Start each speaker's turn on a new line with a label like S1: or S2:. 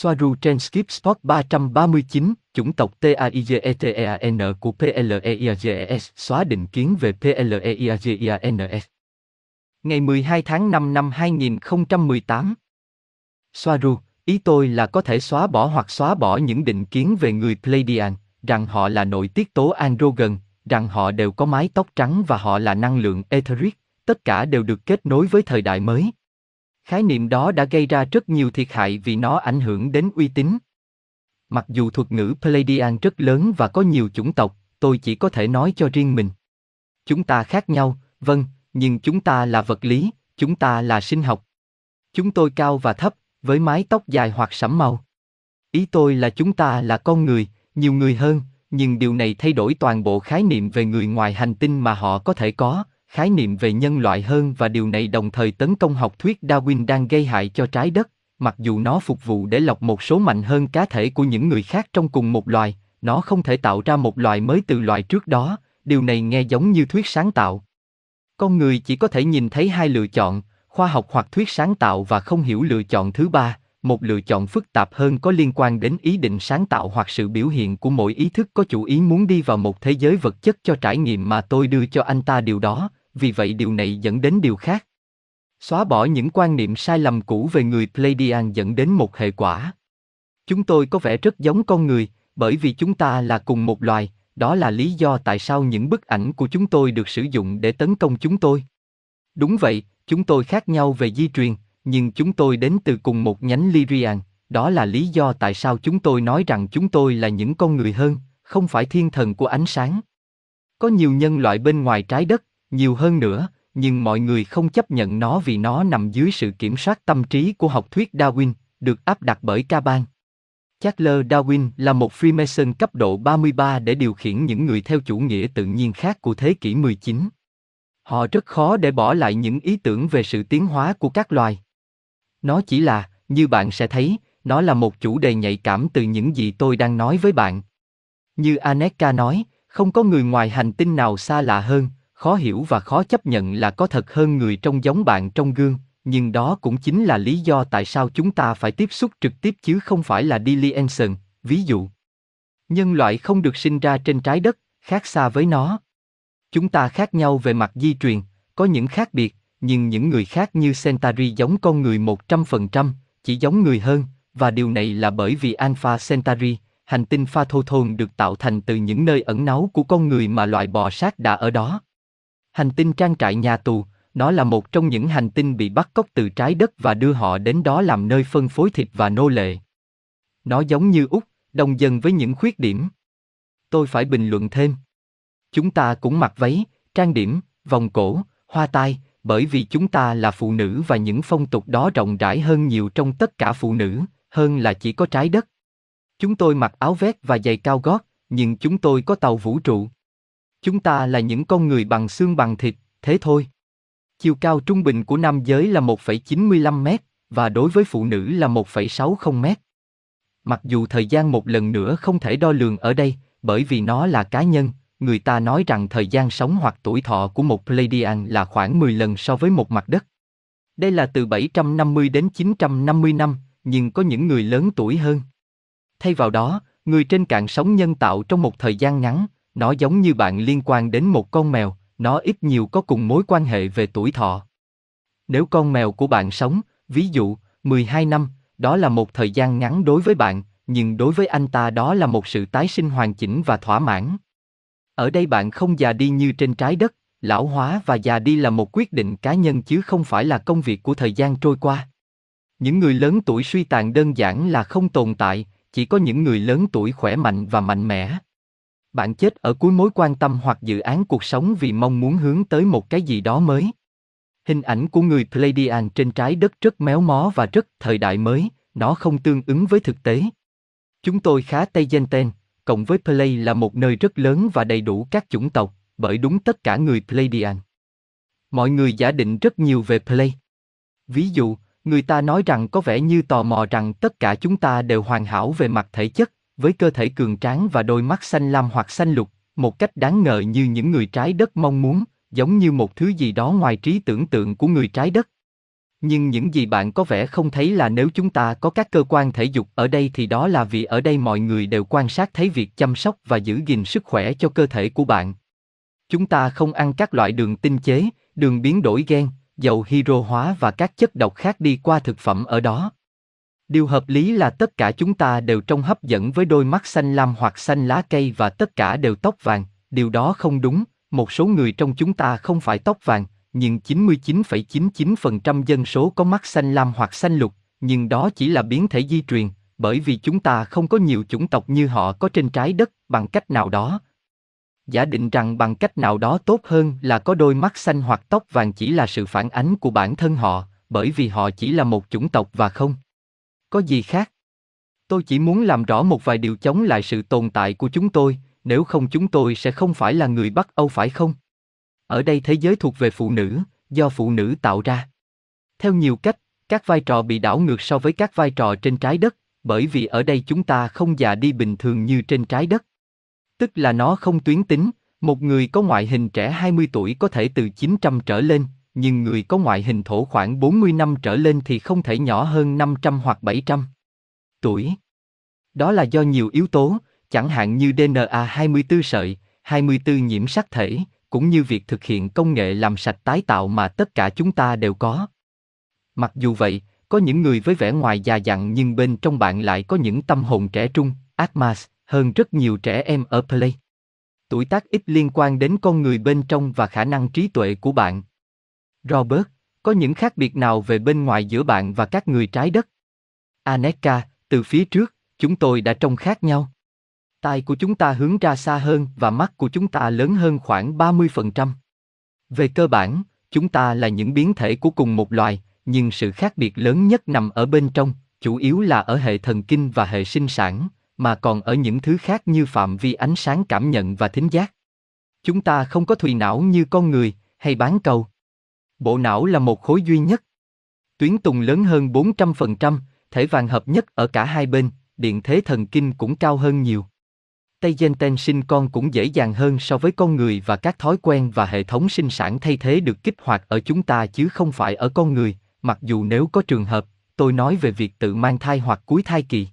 S1: Soaru trên Skip Spot 339, chủng tộc TAIGETEAN của PLEIAGES xóa định kiến về PLEIAGEANS. Ngày 12 tháng 5 năm 2018. Soaru, ý tôi là có thể xóa bỏ hoặc xóa bỏ những định kiến về người Pleiadian, rằng họ là nội tiết tố androgen, rằng họ đều có mái tóc trắng và họ là năng lượng etheric, tất cả đều được kết nối với thời đại mới. Khái niệm đó đã gây ra rất nhiều thiệt hại vì nó ảnh hưởng đến uy tín. Mặc dù thuật ngữ Pleiadian rất lớn và có nhiều chủng tộc, tôi chỉ có thể nói cho riêng mình. Chúng ta khác nhau, vâng, nhưng chúng ta là vật lý, chúng ta là sinh học. Chúng tôi cao và thấp, với mái tóc dài hoặc sẫm màu. Ý tôi là chúng ta là con người, nhiều người hơn, nhưng điều này thay đổi toàn bộ khái niệm về người ngoài hành tinh mà họ có thể có, khái niệm về nhân loại hơn và điều này đồng thời tấn công học thuyết Darwin đang gây hại cho trái đất, mặc dù nó phục vụ để lọc một số mạnh hơn cá thể của những người khác trong cùng một loài, nó không thể tạo ra một loài mới từ loài trước đó, điều này nghe giống như thuyết sáng tạo. Con người chỉ có thể nhìn thấy hai lựa chọn, khoa học hoặc thuyết sáng tạo và không hiểu lựa chọn thứ ba, một lựa chọn phức tạp hơn có liên quan đến ý định sáng tạo hoặc sự biểu hiện của mỗi ý thức có chủ ý muốn đi vào một thế giới vật chất cho trải nghiệm mà tôi đưa cho anh ta điều đó, vì vậy điều này dẫn đến điều khác. Xóa bỏ những quan niệm sai lầm cũ về người Pleiadian dẫn đến một hệ quả. Chúng tôi có vẻ rất giống con người, bởi vì chúng ta là cùng một loài, đó là lý do tại sao những bức ảnh của chúng tôi được sử dụng để tấn công chúng tôi. Đúng vậy, chúng tôi khác nhau về di truyền, nhưng chúng tôi đến từ cùng một nhánh Lyrian, đó là lý do tại sao chúng tôi nói rằng chúng tôi là những con người hơn, không phải thiên thần của ánh sáng. Có nhiều nhân loại bên ngoài trái đất, nhiều hơn nữa, nhưng mọi người không chấp nhận nó vì nó nằm dưới sự kiểm soát tâm trí của học thuyết Darwin, được áp đặt bởi Caban. Charles Darwin là một Freemason cấp độ 33 để điều khiển những người theo chủ nghĩa tự nhiên khác của thế kỷ 19. Họ rất khó để bỏ lại những ý tưởng về sự tiến hóa của các loài. Nó chỉ là, như bạn sẽ thấy, nó là một chủ đề nhạy cảm từ những gì tôi đang nói với bạn. Như Aneka nói, không có người ngoài hành tinh nào xa lạ hơn, khó hiểu và khó chấp nhận là có thật hơn người trong giống bạn trong gương, nhưng đó cũng chính là lý do tại sao chúng ta phải tiếp xúc trực tiếp chứ không phải là Dilly Enson, ví dụ. Nhân loại không được sinh ra trên trái đất, khác xa với nó. Chúng ta khác nhau về mặt di truyền, có những khác biệt, nhưng những người khác như Centauri giống con người 100%, chỉ giống người hơn, và điều này là bởi vì Alpha Centauri, hành tinh pha thô thôn được tạo thành từ những nơi ẩn náu của con người mà loại bò sát đã ở đó. Hành tinh trang trại nhà tù, nó là một trong những hành tinh bị bắt cóc từ trái đất và đưa họ đến đó làm nơi phân phối thịt và nô lệ. Nó giống như Úc, đồng dần với những khuyết điểm. Tôi phải bình luận thêm. Chúng ta cũng mặc váy, trang điểm, vòng cổ, hoa tai, bởi vì chúng ta là phụ nữ và những phong tục đó rộng rãi hơn nhiều trong tất cả phụ nữ, hơn là chỉ có trái đất. Chúng tôi mặc áo vest và giày cao gót, nhưng chúng tôi có tàu vũ trụ. Chúng ta là những con người bằng xương bằng thịt, thế thôi. Chiều cao trung bình của nam giới là 1,95 mét, và đối với phụ nữ là 1,60 mét. Mặc dù thời gian một lần nữa không thể đo lường ở đây, bởi vì nó là cá nhân, người ta nói rằng thời gian sống hoặc tuổi thọ của một Pleiadian là khoảng 10 lần so với một mặt đất. Đây là từ 750 đến 950 năm, nhưng có những người lớn tuổi hơn. Thay vào đó, người trên cạn sống nhân tạo trong một thời gian ngắn, nó giống như bạn liên quan đến một con mèo, nó ít nhiều có cùng mối quan hệ về tuổi thọ. Nếu con mèo của bạn sống, ví dụ, 12 năm, đó là một thời gian ngắn đối với bạn, nhưng đối với anh ta đó là một sự tái sinh hoàn chỉnh và thỏa mãn. Ở đây bạn không già đi như trên trái đất, lão hóa và già đi là một quyết định cá nhân chứ không phải là công việc của thời gian trôi qua. Những người lớn tuổi suy tàn đơn giản là không tồn tại, chỉ có những người lớn tuổi khỏe mạnh và mạnh mẽ. Bạn chết ở cuối mối quan tâm hoặc dự án cuộc sống vì mong muốn hướng tới một cái gì đó mới. Hình ảnh của người Pleiadian trên trái đất rất méo mó và rất thời đại mới, nó không tương ứng với thực tế. Chúng tôi khá Tây Genten, cộng với Play là một nơi rất lớn và đầy đủ các chủng tộc, bởi đúng tất cả người Pleiadian. Mọi người giả định rất nhiều về Play. Ví dụ, người ta nói rằng có vẻ như tò mò rằng tất cả chúng ta đều hoàn hảo về mặt thể chất, với cơ thể cường tráng và đôi mắt xanh lam hoặc xanh lục, một cách đáng ngờ như những người trái đất mong muốn, giống như một thứ gì đó ngoài trí tưởng tượng của người trái đất. Nhưng những gì bạn có vẻ không thấy là nếu chúng ta có các cơ quan thể dục ở đây thì đó là vì ở đây mọi người đều quan sát thấy việc chăm sóc và giữ gìn sức khỏe cho cơ thể của bạn. Chúng ta không ăn các loại đường tinh chế, đường biến đổi gen, dầu hydro hóa và các chất độc khác đi qua thực phẩm ở đó. Điều hợp lý là tất cả chúng ta đều trông hấp dẫn với đôi mắt xanh lam hoặc xanh lá cây và tất cả đều tóc vàng, điều đó không đúng, một số người trong chúng ta không phải tóc vàng, nhưng 99,99% dân số có mắt xanh lam hoặc xanh lục, nhưng đó chỉ là biến thể di truyền, bởi vì chúng ta không có nhiều chủng tộc như họ có trên trái đất bằng cách nào đó. Giả định rằng bằng cách nào đó tốt hơn là có đôi mắt xanh hoặc tóc vàng chỉ là sự phản ánh của bản thân họ, bởi vì họ chỉ là một chủng tộc và không có gì khác. Tôi chỉ muốn làm rõ một vài điều chống lại sự tồn tại của chúng tôi, nếu không chúng tôi sẽ không phải là người Bắc Âu phải không? Ở đây thế giới thuộc về phụ nữ, do phụ nữ tạo ra. Theo nhiều cách, các vai trò bị đảo ngược so với các vai trò trên trái đất, bởi vì ở đây chúng ta không già đi bình thường như trên trái đất. Tức là nó không tuyến tính, một người có ngoại hình trẻ 20 tuổi có thể từ 900 trở lên, nhưng người có ngoại hình thổ khoảng 40 năm trở lên thì không thể nhỏ hơn 500 hoặc 700 tuổi. Đó là do nhiều yếu tố, chẳng hạn như DNA 24 sợi, 24 nhiễm sắc thể, cũng như việc thực hiện công nghệ làm sạch tái tạo mà tất cả chúng ta đều có. Mặc dù vậy, có những người với vẻ ngoài già dặn nhưng bên trong bạn lại có những tâm hồn trẻ trung, Atmas, hơn rất nhiều trẻ em ở Play. Tuổi tác ít liên quan đến con người bên trong và khả năng trí tuệ của bạn. Robert, có những khác biệt nào về bên ngoài giữa bạn và các người trái đất? Aneka, từ phía trước, chúng tôi đã trông khác nhau. Tai của chúng ta hướng ra xa hơn và mắt của chúng ta lớn hơn khoảng 30%. Về cơ bản, chúng ta là những biến thể của cùng một loài, nhưng sự khác biệt lớn nhất nằm ở bên trong, chủ yếu là ở hệ thần kinh và hệ sinh sản, mà còn ở những thứ khác như phạm vi ánh sáng cảm nhận và thính giác. Chúng ta không có thùy não như con người, hay bán cầu. Bộ não là một khối duy nhất. Tuyến tùng lớn hơn 400%, thể vàng hợp nhất ở cả hai bên, điện thế thần kinh cũng cao hơn nhiều. Tây gen ten sinh con cũng dễ dàng hơn so với con người và các thói quen và hệ thống sinh sản thay thế được kích hoạt ở chúng ta chứ không phải ở con người, mặc dù nếu có trường hợp, tôi nói về việc tự mang thai hoặc cuối thai kỳ.